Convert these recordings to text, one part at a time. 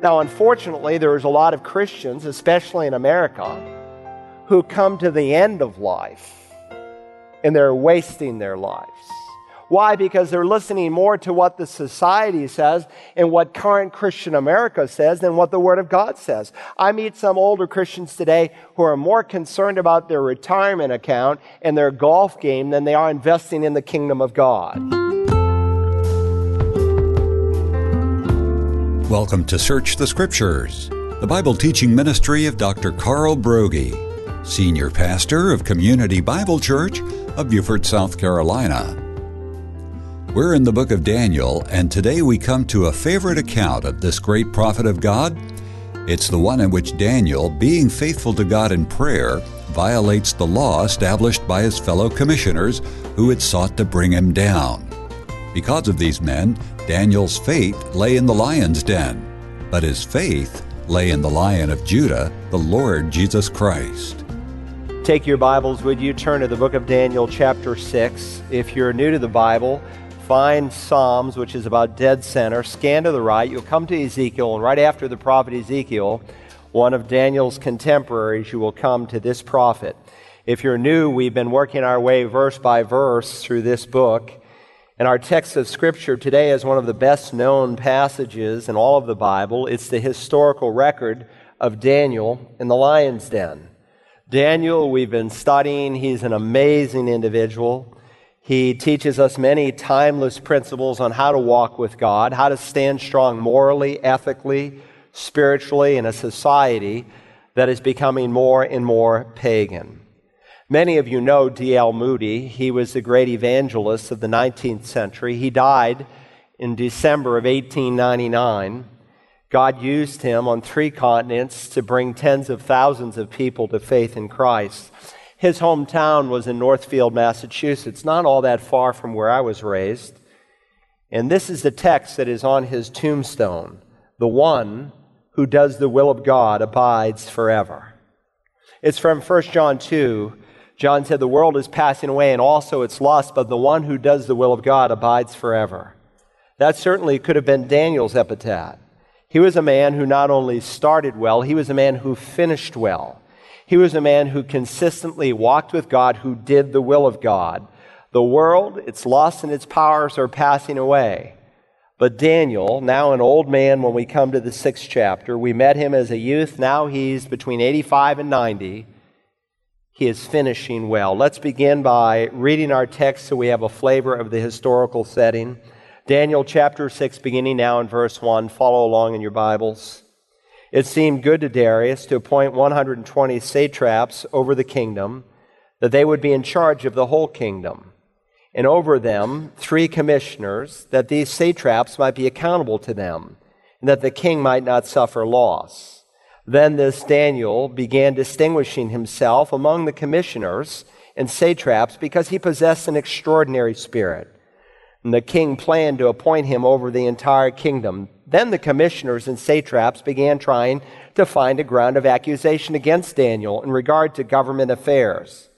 Now, unfortunately, there's a lot of Christians, especially in America, who come to the end of life and they're wasting their lives. Why? Because they're listening more to what the society says and what current Christian America says than what the Word of God says. I meet some older Christians today who are more concerned about their retirement account and their golf game than they are investing in the kingdom of God. Welcome to Search the Scriptures, the Bible teaching ministry of Dr. Carl Broggi, Senior Pastor of Community Bible Church of Beaufort, South Carolina. We're in the book of Daniel, and today we come to a favorite account of this great prophet of God. It's the one in which Daniel, being faithful to God in prayer, violates the law established by his fellow commissioners who had sought to bring him down. Because of these men, Daniel's fate lay in the lion's den, but his faith lay in the Lion of Judah, the Lord Jesus Christ. Take your Bibles, would you? Turn to the book of Daniel, chapter 6. If you're new to the Bible, find Psalms, which is about dead center, scan to the right, you'll come to Ezekiel, and right after the prophet Ezekiel, one of Daniel's contemporaries, you will come to this prophet. If you're new, we've been working our way verse by verse through this book. And our text of Scripture today is one of the best known passages in all of the Bible. It's the historical record of Daniel in the lion's den. Daniel, we've been studying, he's an amazing individual. He teaches us many timeless principles on how to walk with God, how to stand strong morally, ethically, spiritually in a society that is becoming more and more pagan. Many of you know D.L. Moody. He was the great evangelist of the 19th century. He died in December of 1899. God used him on three continents to bring tens of thousands of people to faith in Christ. His hometown was in Northfield, Massachusetts, not all that far from where I was raised. And this is the text that is on his tombstone The one who does the will of God abides forever. It's from 1 John 2. John said, The world is passing away and also its lust, but the one who does the will of God abides forever. That certainly could have been Daniel's epitaph. He was a man who not only started well, he was a man who finished well. He was a man who consistently walked with God, who did the will of God. The world, its lust and its powers are passing away. But Daniel, now an old man when we come to the sixth chapter, we met him as a youth. Now he's between 85 and 90. He is finishing well. Let's begin by reading our text so we have a flavor of the historical setting. Daniel chapter 6, beginning now in verse 1. Follow along in your Bibles. It seemed good to Darius to appoint 120 satraps over the kingdom, that they would be in charge of the whole kingdom, and over them three commissioners, that these satraps might be accountable to them, and that the king might not suffer loss. Then this Daniel began distinguishing himself among the commissioners and satraps because he possessed an extraordinary spirit. And the king planned to appoint him over the entire kingdom then the commissioners and satraps began trying to find a ground of accusation against Daniel in regard to government affairs.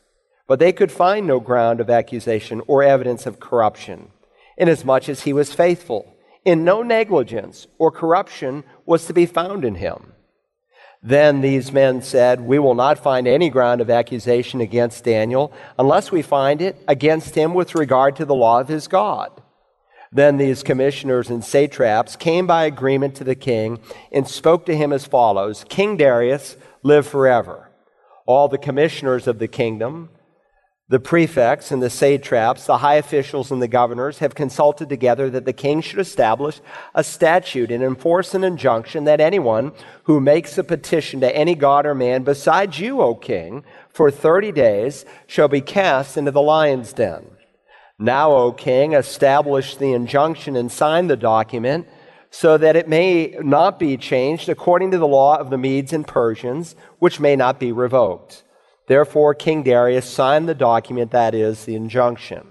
But they could find no ground of accusation or evidence of corruption, inasmuch as he was faithful. In no negligence or corruption was to be found in him. Then these men said, We will not find any ground of accusation against Daniel unless we find it against him with regard to the law of his God. Then these commissioners and satraps came by agreement to the king and spoke to him as follows King Darius, live forever. All the commissioners of the kingdom, the prefects and the satraps, the high officials and the governors have consulted together that the king should establish a statute and enforce an injunction that anyone who makes a petition to any god or man besides you, O king, for 30 days shall be cast into the lion's den. Now, O king, establish the injunction and sign the document so that it may not be changed according to the law of the Medes and Persians, which may not be revoked. Therefore, King Darius signed the document, that is, the injunction.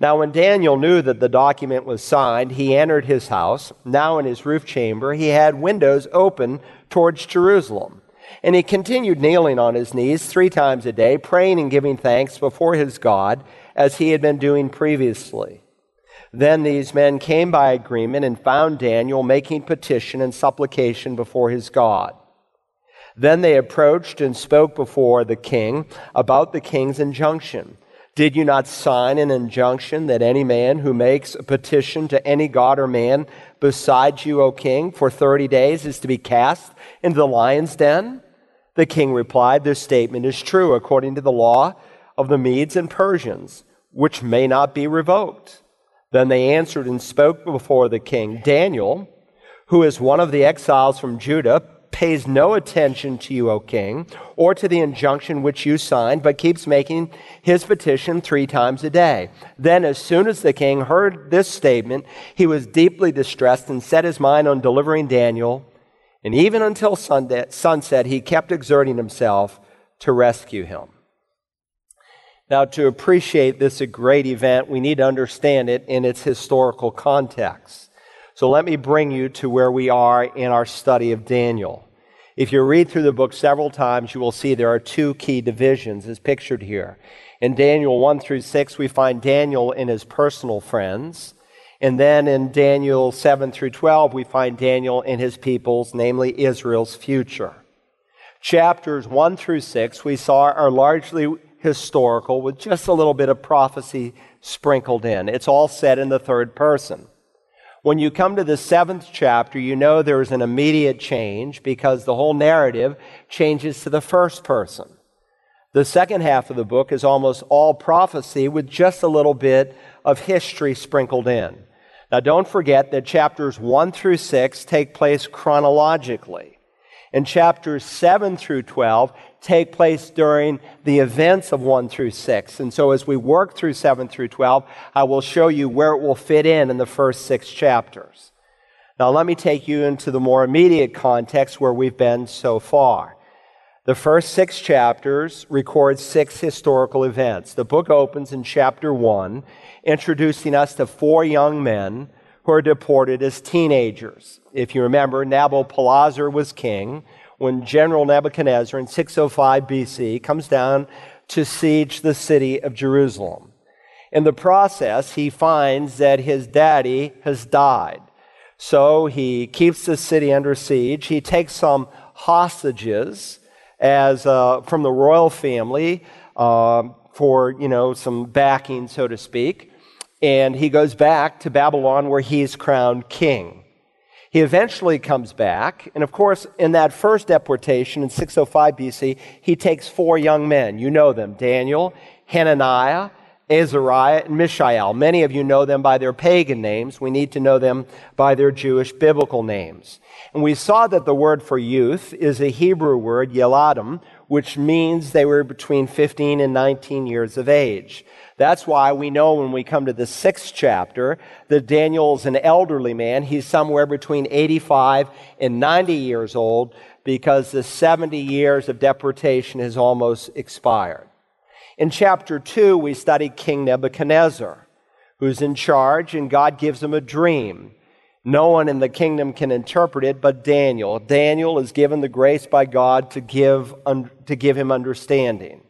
Now, when Daniel knew that the document was signed, he entered his house. Now, in his roof chamber, he had windows open towards Jerusalem. And he continued kneeling on his knees three times a day, praying and giving thanks before his God as he had been doing previously. Then these men came by agreement and found Daniel making petition and supplication before his God. Then they approached and spoke before the king about the king's injunction. Did you not sign an injunction that any man who makes a petition to any god or man besides you, O king, for 30 days is to be cast into the lion's den? The king replied, This statement is true according to the law of the Medes and Persians, which may not be revoked. Then they answered and spoke before the king. Daniel, who is one of the exiles from Judah, pays no attention to you, O king, or to the injunction which you signed, but keeps making his petition three times a day. Then, as soon as the king heard this statement, he was deeply distressed and set his mind on delivering Daniel. And even until sunset, he kept exerting himself to rescue him. Now, to appreciate this a great event, we need to understand it in its historical context. So let me bring you to where we are in our study of Daniel. If you read through the book several times, you will see there are two key divisions as pictured here. In Daniel 1 through 6, we find Daniel and his personal friends. And then in Daniel 7 through 12, we find Daniel and his people's, namely Israel's future. Chapters 1 through 6, we saw, are largely historical with just a little bit of prophecy sprinkled in. It's all said in the third person. When you come to the seventh chapter, you know there's an immediate change because the whole narrative changes to the first person. The second half of the book is almost all prophecy with just a little bit of history sprinkled in. Now, don't forget that chapters 1 through 6 take place chronologically. And chapters 7 through 12 take place during the events of 1 through 6. And so as we work through 7 through 12, I will show you where it will fit in in the first six chapters. Now, let me take you into the more immediate context where we've been so far. The first six chapters record six historical events. The book opens in chapter 1, introducing us to four young men who are deported as teenagers. If you remember, Nabopolassar was king when General Nebuchadnezzar in 605 BC comes down to siege the city of Jerusalem. In the process, he finds that his daddy has died. So he keeps the city under siege. He takes some hostages as uh, from the royal family uh, for you know some backing, so to speak, and he goes back to Babylon where he is crowned king. He eventually comes back, and of course, in that first deportation in 605 BC, he takes four young men. You know them Daniel, Hananiah, Azariah, and Mishael. Many of you know them by their pagan names. We need to know them by their Jewish biblical names. And we saw that the word for youth is a Hebrew word, yeladim, which means they were between 15 and 19 years of age. That's why we know when we come to the sixth chapter that Daniel's an elderly man. He's somewhere between 85 and 90 years old because the 70 years of deportation has almost expired. In chapter 2, we study King Nebuchadnezzar, who's in charge, and God gives him a dream. No one in the kingdom can interpret it but Daniel. Daniel is given the grace by God to give, to give him understanding.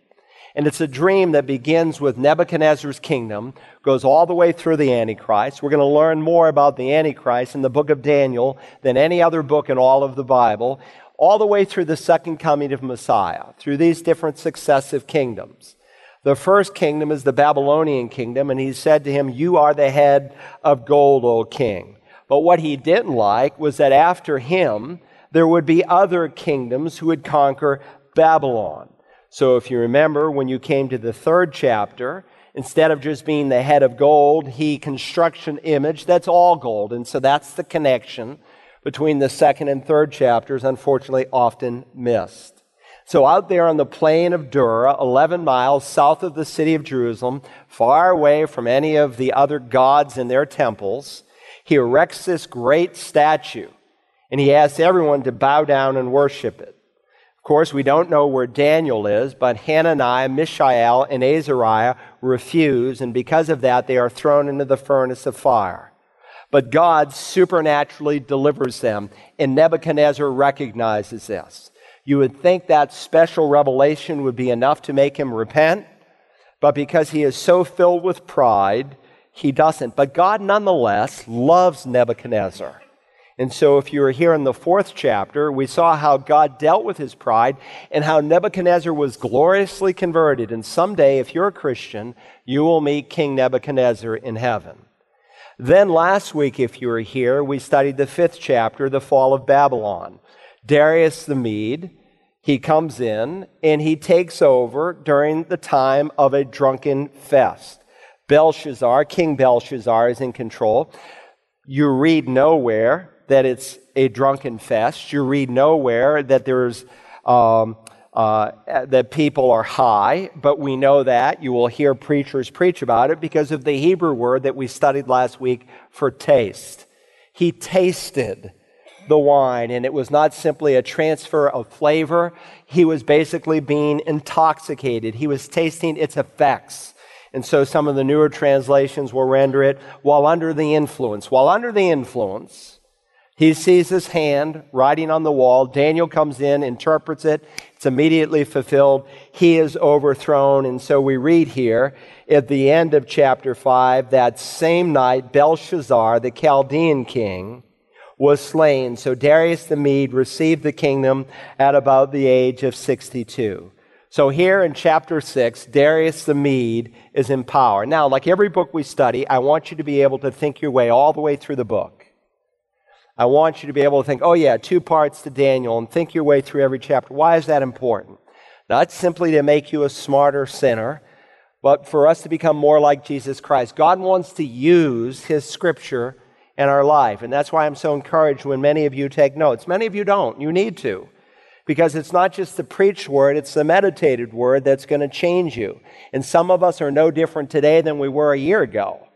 And it's a dream that begins with Nebuchadnezzar's kingdom, goes all the way through the Antichrist. We're going to learn more about the Antichrist in the book of Daniel than any other book in all of the Bible, all the way through the second coming of Messiah, through these different successive kingdoms. The first kingdom is the Babylonian kingdom, and he said to him, You are the head of gold, O king. But what he didn't like was that after him, there would be other kingdoms who would conquer Babylon. So if you remember, when you came to the third chapter, instead of just being the head of gold, he constructs an image that's all gold. And so that's the connection between the second and third chapters, unfortunately, often missed. So out there on the plain of Dura, 11 miles south of the city of Jerusalem, far away from any of the other gods in their temples, he erects this great statue and he asks everyone to bow down and worship it. Of course, we don't know where Daniel is, but Hananiah, Mishael, and Azariah refuse, and because of that, they are thrown into the furnace of fire. But God supernaturally delivers them, and Nebuchadnezzar recognizes this. You would think that special revelation would be enough to make him repent, but because he is so filled with pride, he doesn't. But God nonetheless loves Nebuchadnezzar. And so, if you were here in the fourth chapter, we saw how God dealt with his pride and how Nebuchadnezzar was gloriously converted. And someday, if you're a Christian, you will meet King Nebuchadnezzar in heaven. Then, last week, if you were here, we studied the fifth chapter, the fall of Babylon. Darius the Mede, he comes in and he takes over during the time of a drunken fest. Belshazzar, King Belshazzar, is in control. You read nowhere that it's a drunken fest. You read nowhere that there's um, uh, that people are high, but we know that. You will hear preachers preach about it because of the Hebrew word that we studied last week for taste. He tasted the wine, and it was not simply a transfer of flavor. He was basically being intoxicated. He was tasting its effects. And so some of the newer translations will render it while under the influence. While under the influence, he sees his hand writing on the wall. Daniel comes in, interprets it. It's immediately fulfilled. He is overthrown. And so we read here at the end of chapter 5 that same night, Belshazzar, the Chaldean king, was slain. So Darius the Mede received the kingdom at about the age of 62. So here in chapter 6, Darius the Mede is in power. Now, like every book we study, I want you to be able to think your way all the way through the book. I want you to be able to think, oh, yeah, two parts to Daniel, and think your way through every chapter. Why is that important? Not simply to make you a smarter sinner, but for us to become more like Jesus Christ. God wants to use His Scripture in our life. And that's why I'm so encouraged when many of you take notes. Many of you don't. You need to. Because it's not just the preached word, it's the meditated word that's going to change you. And some of us are no different today than we were a year ago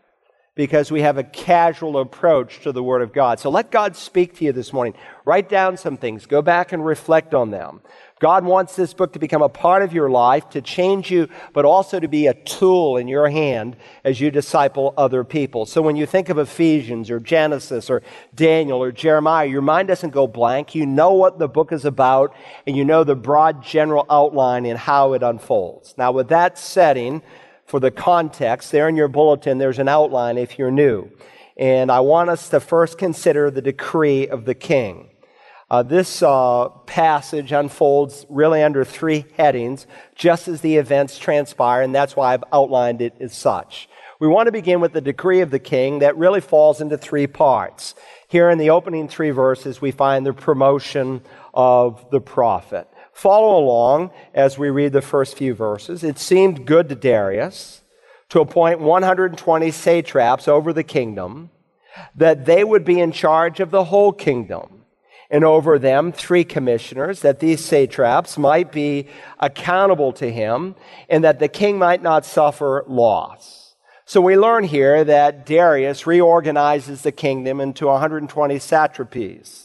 because we have a casual approach to the Word of God. So let God speak to you this morning. Write down some things, go back and reflect on them. God wants this book to become a part of your life, to change you, but also to be a tool in your hand as you disciple other people. So when you think of Ephesians or Genesis or Daniel or Jeremiah, your mind doesn't go blank. You know what the book is about, and you know the broad general outline and how it unfolds. Now, with that setting, for the context. There in your bulletin, there's an outline if you're new. And I want us to first consider the decree of the king. Uh, this uh, passage unfolds really under three headings, just as the events transpire, and that's why I've outlined it as such. We want to begin with the decree of the king that really falls into three parts. Here in the opening three verses, we find the promotion of the prophet. Follow along as we read the first few verses. It seemed good to Darius to appoint 120 satraps over the kingdom, that they would be in charge of the whole kingdom, and over them three commissioners, that these satraps might be accountable to him, and that the king might not suffer loss. So we learn here that Darius reorganizes the kingdom into 120 satrapies.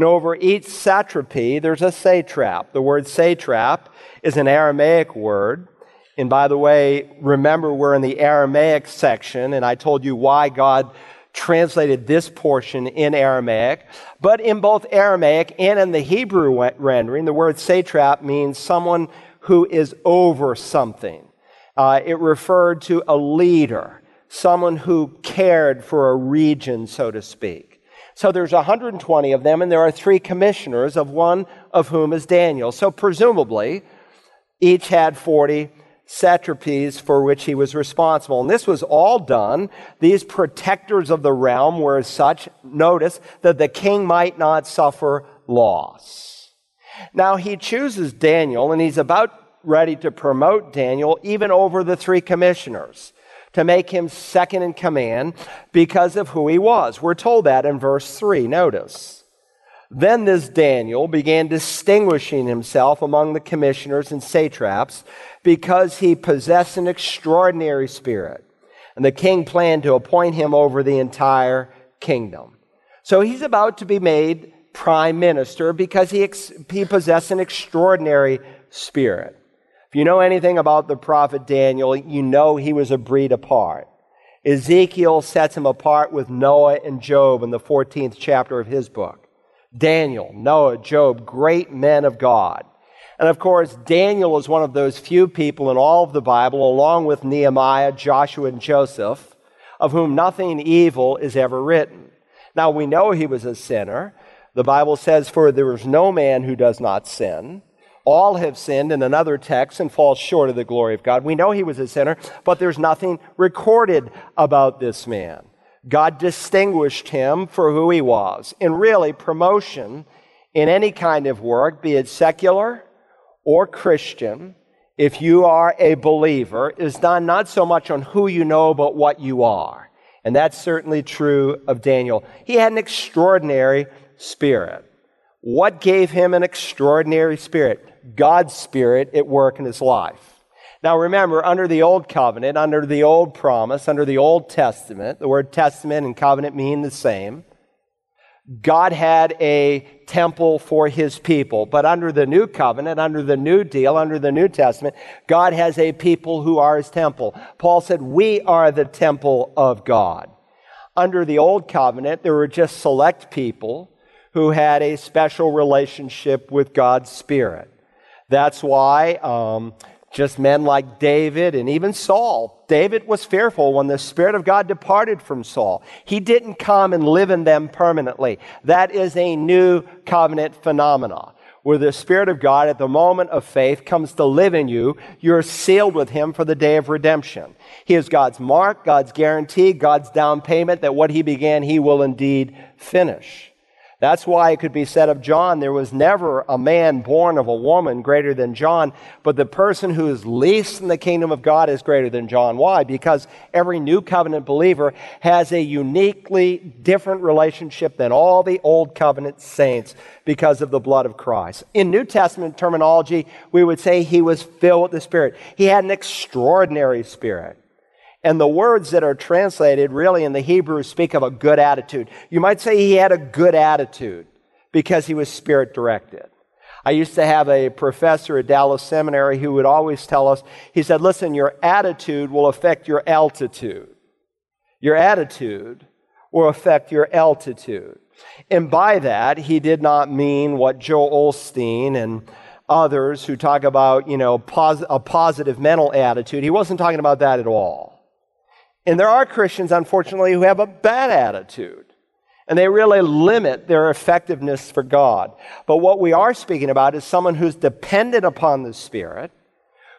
And over each satrapy, there's a satrap. The word satrap is an Aramaic word. And by the way, remember we're in the Aramaic section, and I told you why God translated this portion in Aramaic. But in both Aramaic and in the Hebrew rendering, the word satrap means someone who is over something. Uh, it referred to a leader, someone who cared for a region, so to speak. So there's 120 of them, and there are three commissioners, of one of whom is Daniel. So presumably, each had 40 satrapies for which he was responsible. And this was all done. These protectors of the realm were such, notice, that the king might not suffer loss. Now he chooses Daniel, and he's about ready to promote Daniel even over the three commissioners to make him second in command because of who he was. We're told that in verse 3. Notice. Then this Daniel began distinguishing himself among the commissioners and satraps because he possessed an extraordinary spirit. And the king planned to appoint him over the entire kingdom. So he's about to be made prime minister because he, ex- he possessed an extraordinary spirit. If you know anything about the prophet Daniel, you know he was a breed apart. Ezekiel sets him apart with Noah and Job in the 14th chapter of his book. Daniel, Noah, Job, great men of God. And of course, Daniel is one of those few people in all of the Bible, along with Nehemiah, Joshua, and Joseph, of whom nothing evil is ever written. Now we know he was a sinner. The Bible says, For there is no man who does not sin. All have sinned in another text and fall short of the glory of God. We know he was a sinner, but there's nothing recorded about this man. God distinguished him for who he was. And really, promotion in any kind of work, be it secular or Christian, if you are a believer, is done not so much on who you know, but what you are. And that's certainly true of Daniel. He had an extraordinary spirit. What gave him an extraordinary spirit? God's spirit at work in his life. Now remember, under the Old Covenant, under the Old Promise, under the Old Testament, the word testament and covenant mean the same. God had a temple for his people. But under the new covenant, under the new deal, under the New Testament, God has a people who are his temple. Paul said, We are the temple of God. Under the old covenant, there were just select people who had a special relationship with God's Spirit. That's why um, just men like David and even Saul. David was fearful when the Spirit of God departed from Saul. He didn't come and live in them permanently. That is a new covenant phenomena. Where the Spirit of God at the moment of faith comes to live in you, you're sealed with Him for the day of redemption. He is God's mark, God's guarantee, God's down payment that what He began, He will indeed finish. That's why it could be said of John, there was never a man born of a woman greater than John, but the person who is least in the kingdom of God is greater than John. Why? Because every new covenant believer has a uniquely different relationship than all the old covenant saints because of the blood of Christ. In New Testament terminology, we would say he was filled with the Spirit. He had an extraordinary spirit. And the words that are translated really in the Hebrew speak of a good attitude. You might say he had a good attitude because he was spirit directed. I used to have a professor at Dallas Seminary who would always tell us, he said, listen, your attitude will affect your altitude. Your attitude will affect your altitude. And by that, he did not mean what Joel Osteen and others who talk about, you know, pos- a positive mental attitude. He wasn't talking about that at all. And there are Christians, unfortunately, who have a bad attitude. And they really limit their effectiveness for God. But what we are speaking about is someone who's dependent upon the Spirit,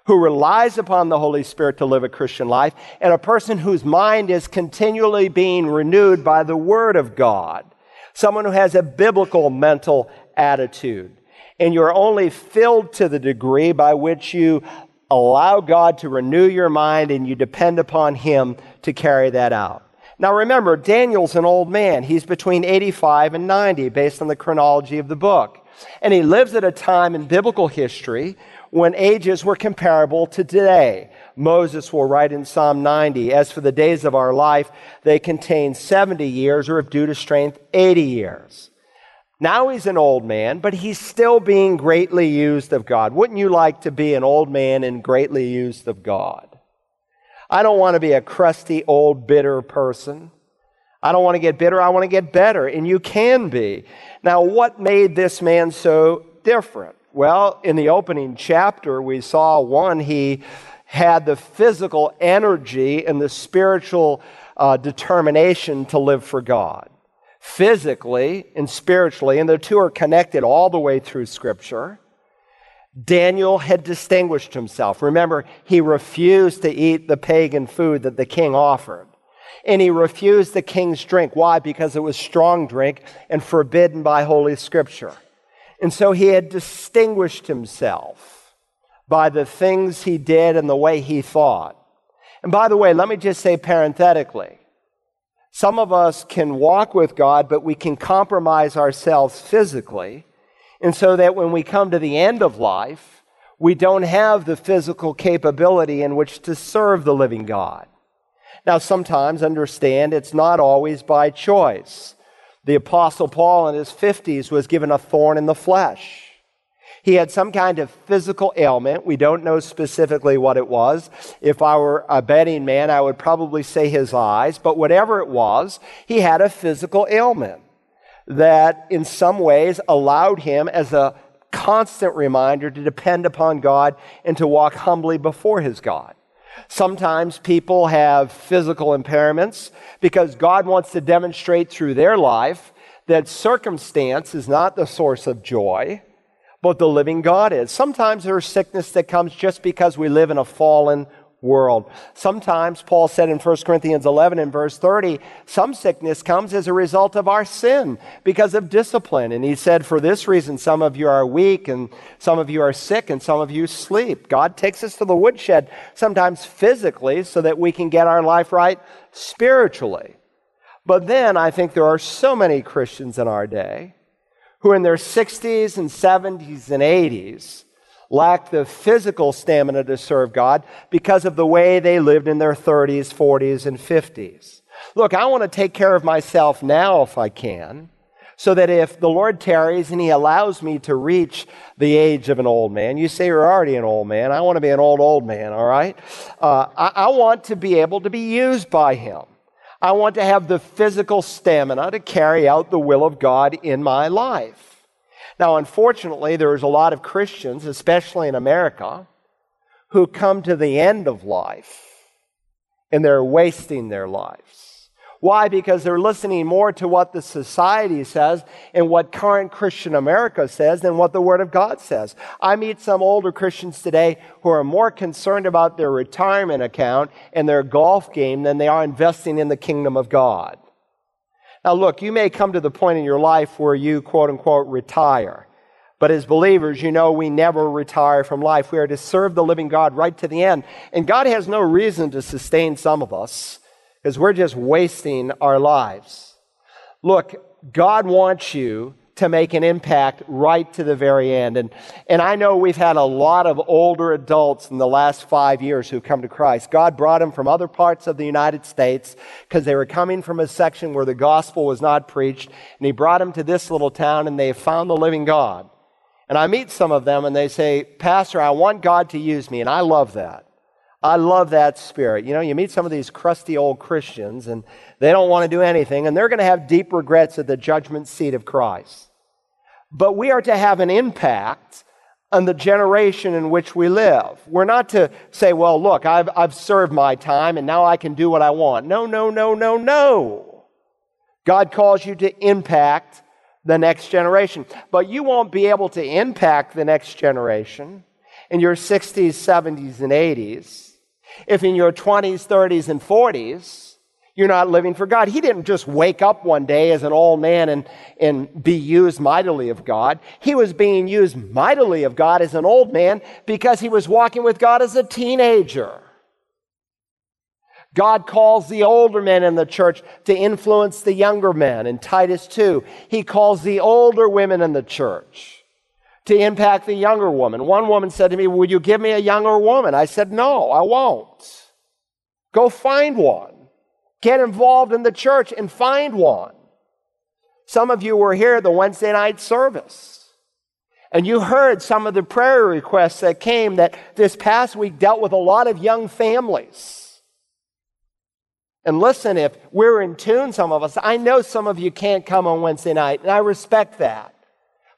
who relies upon the Holy Spirit to live a Christian life, and a person whose mind is continually being renewed by the Word of God. Someone who has a biblical mental attitude. And you're only filled to the degree by which you allow God to renew your mind and you depend upon Him to carry that out. Now remember, Daniel's an old man. He's between 85 and 90 based on the chronology of the book. And he lives at a time in biblical history when ages were comparable to today. Moses will write in Psalm 90, As for the days of our life, they contain 70 years, or if due to strength, 80 years. Now he's an old man, but he's still being greatly used of God. Wouldn't you like to be an old man and greatly used of God? I don't want to be a crusty, old, bitter person. I don't want to get bitter. I want to get better. And you can be. Now, what made this man so different? Well, in the opening chapter, we saw one, he had the physical energy and the spiritual uh, determination to live for God physically and spiritually, and the two are connected all the way through Scripture. Daniel had distinguished himself. Remember, he refused to eat the pagan food that the king offered. And he refused the king's drink. Why? Because it was strong drink and forbidden by Holy Scripture. And so he had distinguished himself by the things he did and the way he thought. And by the way, let me just say parenthetically some of us can walk with God, but we can compromise ourselves physically. And so that when we come to the end of life, we don't have the physical capability in which to serve the living God. Now, sometimes understand it's not always by choice. The Apostle Paul in his 50s was given a thorn in the flesh. He had some kind of physical ailment. We don't know specifically what it was. If I were a betting man, I would probably say his eyes, but whatever it was, he had a physical ailment that in some ways allowed him as a constant reminder to depend upon God and to walk humbly before his God. Sometimes people have physical impairments because God wants to demonstrate through their life that circumstance is not the source of joy, but the living God is. Sometimes there's sickness that comes just because we live in a fallen world. Sometimes, Paul said in 1 Corinthians 11 and verse 30, some sickness comes as a result of our sin because of discipline. And he said, for this reason, some of you are weak and some of you are sick and some of you sleep. God takes us to the woodshed, sometimes physically, so that we can get our life right spiritually. But then I think there are so many Christians in our day who, in their 60s and 70s and 80s, lacked the physical stamina to serve God because of the way they lived in their 30s, 40s, and 50s. Look, I want to take care of myself now if I can, so that if the Lord tarries and He allows me to reach the age of an old man, you say you're already an old man. I want to be an old, old man, all right? Uh, I, I want to be able to be used by Him. I want to have the physical stamina to carry out the will of God in my life. Now, unfortunately, there's a lot of Christians, especially in America, who come to the end of life and they're wasting their lives. Why? Because they're listening more to what the society says and what current Christian America says than what the Word of God says. I meet some older Christians today who are more concerned about their retirement account and their golf game than they are investing in the kingdom of God. Now, look, you may come to the point in your life where you, quote unquote, retire. But as believers, you know we never retire from life. We are to serve the living God right to the end. And God has no reason to sustain some of us because we're just wasting our lives. Look, God wants you to make an impact right to the very end. And, and I know we've had a lot of older adults in the last five years who've come to Christ. God brought them from other parts of the United States because they were coming from a section where the gospel was not preached. And He brought them to this little town and they found the living God. And I meet some of them and they say, Pastor, I want God to use me. And I love that. I love that spirit. You know, you meet some of these crusty old Christians and they don't want to do anything and they're going to have deep regrets at the judgment seat of Christ. But we are to have an impact on the generation in which we live. We're not to say, well, look, I've, I've served my time and now I can do what I want. No, no, no, no, no. God calls you to impact the next generation. But you won't be able to impact the next generation in your 60s, 70s, and 80s if in your 20s, 30s, and 40s, you're not living for God. He didn't just wake up one day as an old man and, and be used mightily of God. He was being used mightily of God as an old man because he was walking with God as a teenager. God calls the older men in the church to influence the younger men in Titus 2. He calls the older women in the church to impact the younger woman. One woman said to me, Would you give me a younger woman? I said, No, I won't. Go find one. Get involved in the church and find one. Some of you were here at the Wednesday night service. And you heard some of the prayer requests that came that this past week dealt with a lot of young families. And listen, if we're in tune, some of us, I know some of you can't come on Wednesday night, and I respect that.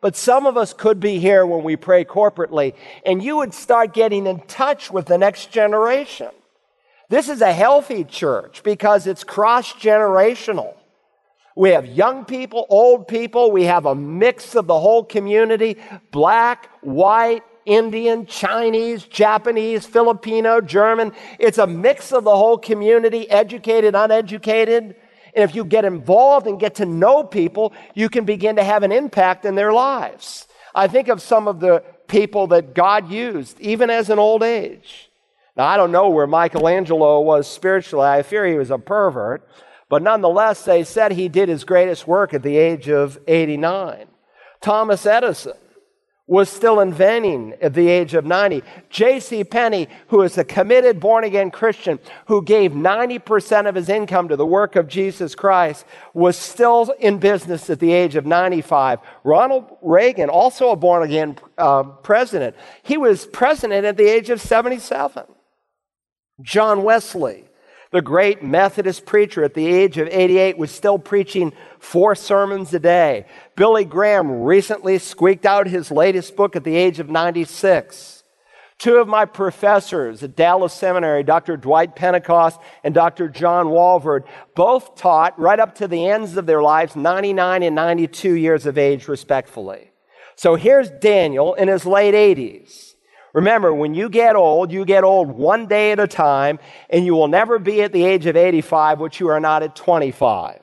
But some of us could be here when we pray corporately, and you would start getting in touch with the next generation. This is a healthy church because it's cross generational. We have young people, old people, we have a mix of the whole community black, white, Indian, Chinese, Japanese, Filipino, German. It's a mix of the whole community, educated, uneducated. And if you get involved and get to know people, you can begin to have an impact in their lives. I think of some of the people that God used, even as an old age. Now, I don't know where Michelangelo was spiritually. I fear he was a pervert. But nonetheless, they said he did his greatest work at the age of 89. Thomas Edison, was still inventing at the age of 90. J.C. Penney, who is a committed born again Christian who gave 90% of his income to the work of Jesus Christ, was still in business at the age of 95. Ronald Reagan, also a born again uh, president, he was president at the age of 77. John Wesley, the great Methodist preacher at the age of 88 was still preaching four sermons a day. Billy Graham recently squeaked out his latest book at the age of 96. Two of my professors at Dallas Seminary, Dr. Dwight Pentecost and Dr. John Walvoord, both taught right up to the ends of their lives, 99 and 92 years of age, respectfully. So here's Daniel in his late 80s. Remember, when you get old, you get old one day at a time, and you will never be at the age of 85, which you are not at 25.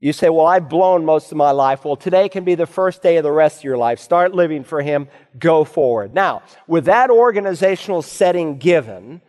You say, Well, I've blown most of my life. Well, today can be the first day of the rest of your life. Start living for Him. Go forward. Now, with that organizational setting given,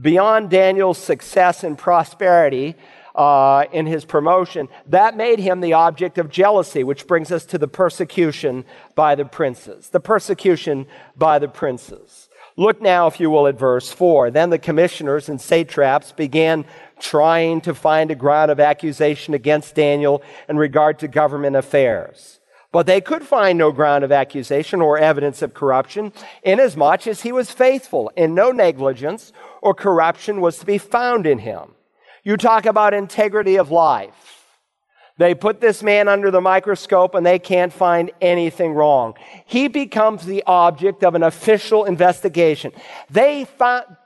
beyond Daniel's success and prosperity uh, in his promotion, that made him the object of jealousy, which brings us to the persecution by the princes. The persecution by the princes. Look now, if you will, at verse 4. Then the commissioners and satraps began trying to find a ground of accusation against Daniel in regard to government affairs. But they could find no ground of accusation or evidence of corruption, inasmuch as he was faithful, and no negligence or corruption was to be found in him. You talk about integrity of life. They put this man under the microscope and they can't find anything wrong. He becomes the object of an official investigation. They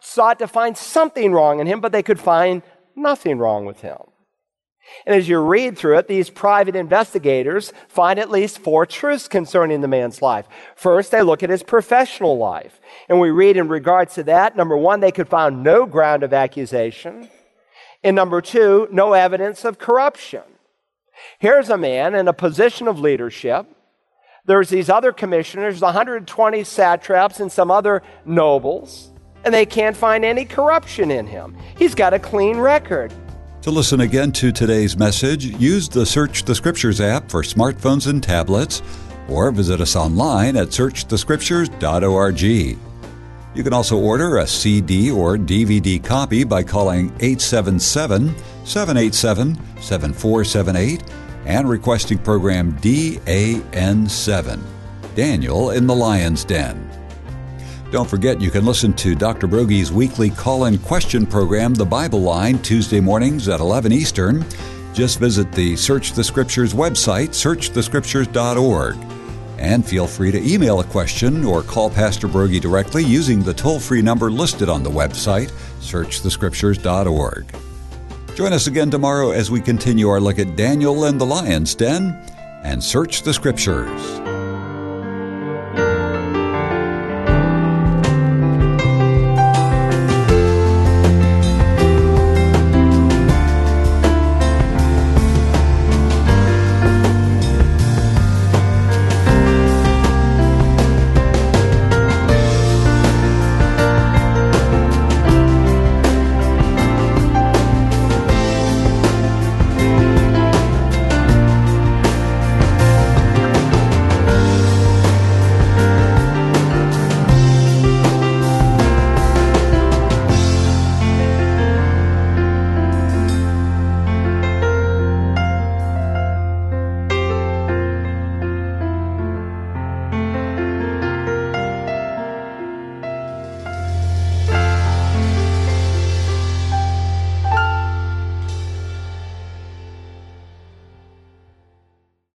sought to find something wrong in him, but they could find nothing wrong with him. And as you read through it, these private investigators find at least four truths concerning the man's life. First, they look at his professional life. And we read in regards to that, number one, they could find no ground of accusation. And number two, no evidence of corruption. Here's a man in a position of leadership. There's these other commissioners, 120 satraps, and some other nobles, and they can't find any corruption in him. He's got a clean record. To listen again to today's message, use the Search the Scriptures app for smartphones and tablets, or visit us online at searchthescriptures.org. You can also order a CD or DVD copy by calling 877 787 7478 and requesting program DAN7 Daniel in the Lion's Den. Don't forget you can listen to Dr. Broggi's weekly call in question program, The Bible Line, Tuesday mornings at 11 Eastern. Just visit the Search the Scriptures website, searchthescriptures.org. And feel free to email a question or call Pastor Broggi directly using the toll free number listed on the website, searchthescriptures.org. Join us again tomorrow as we continue our look at Daniel and the Lion's Den and search the Scriptures.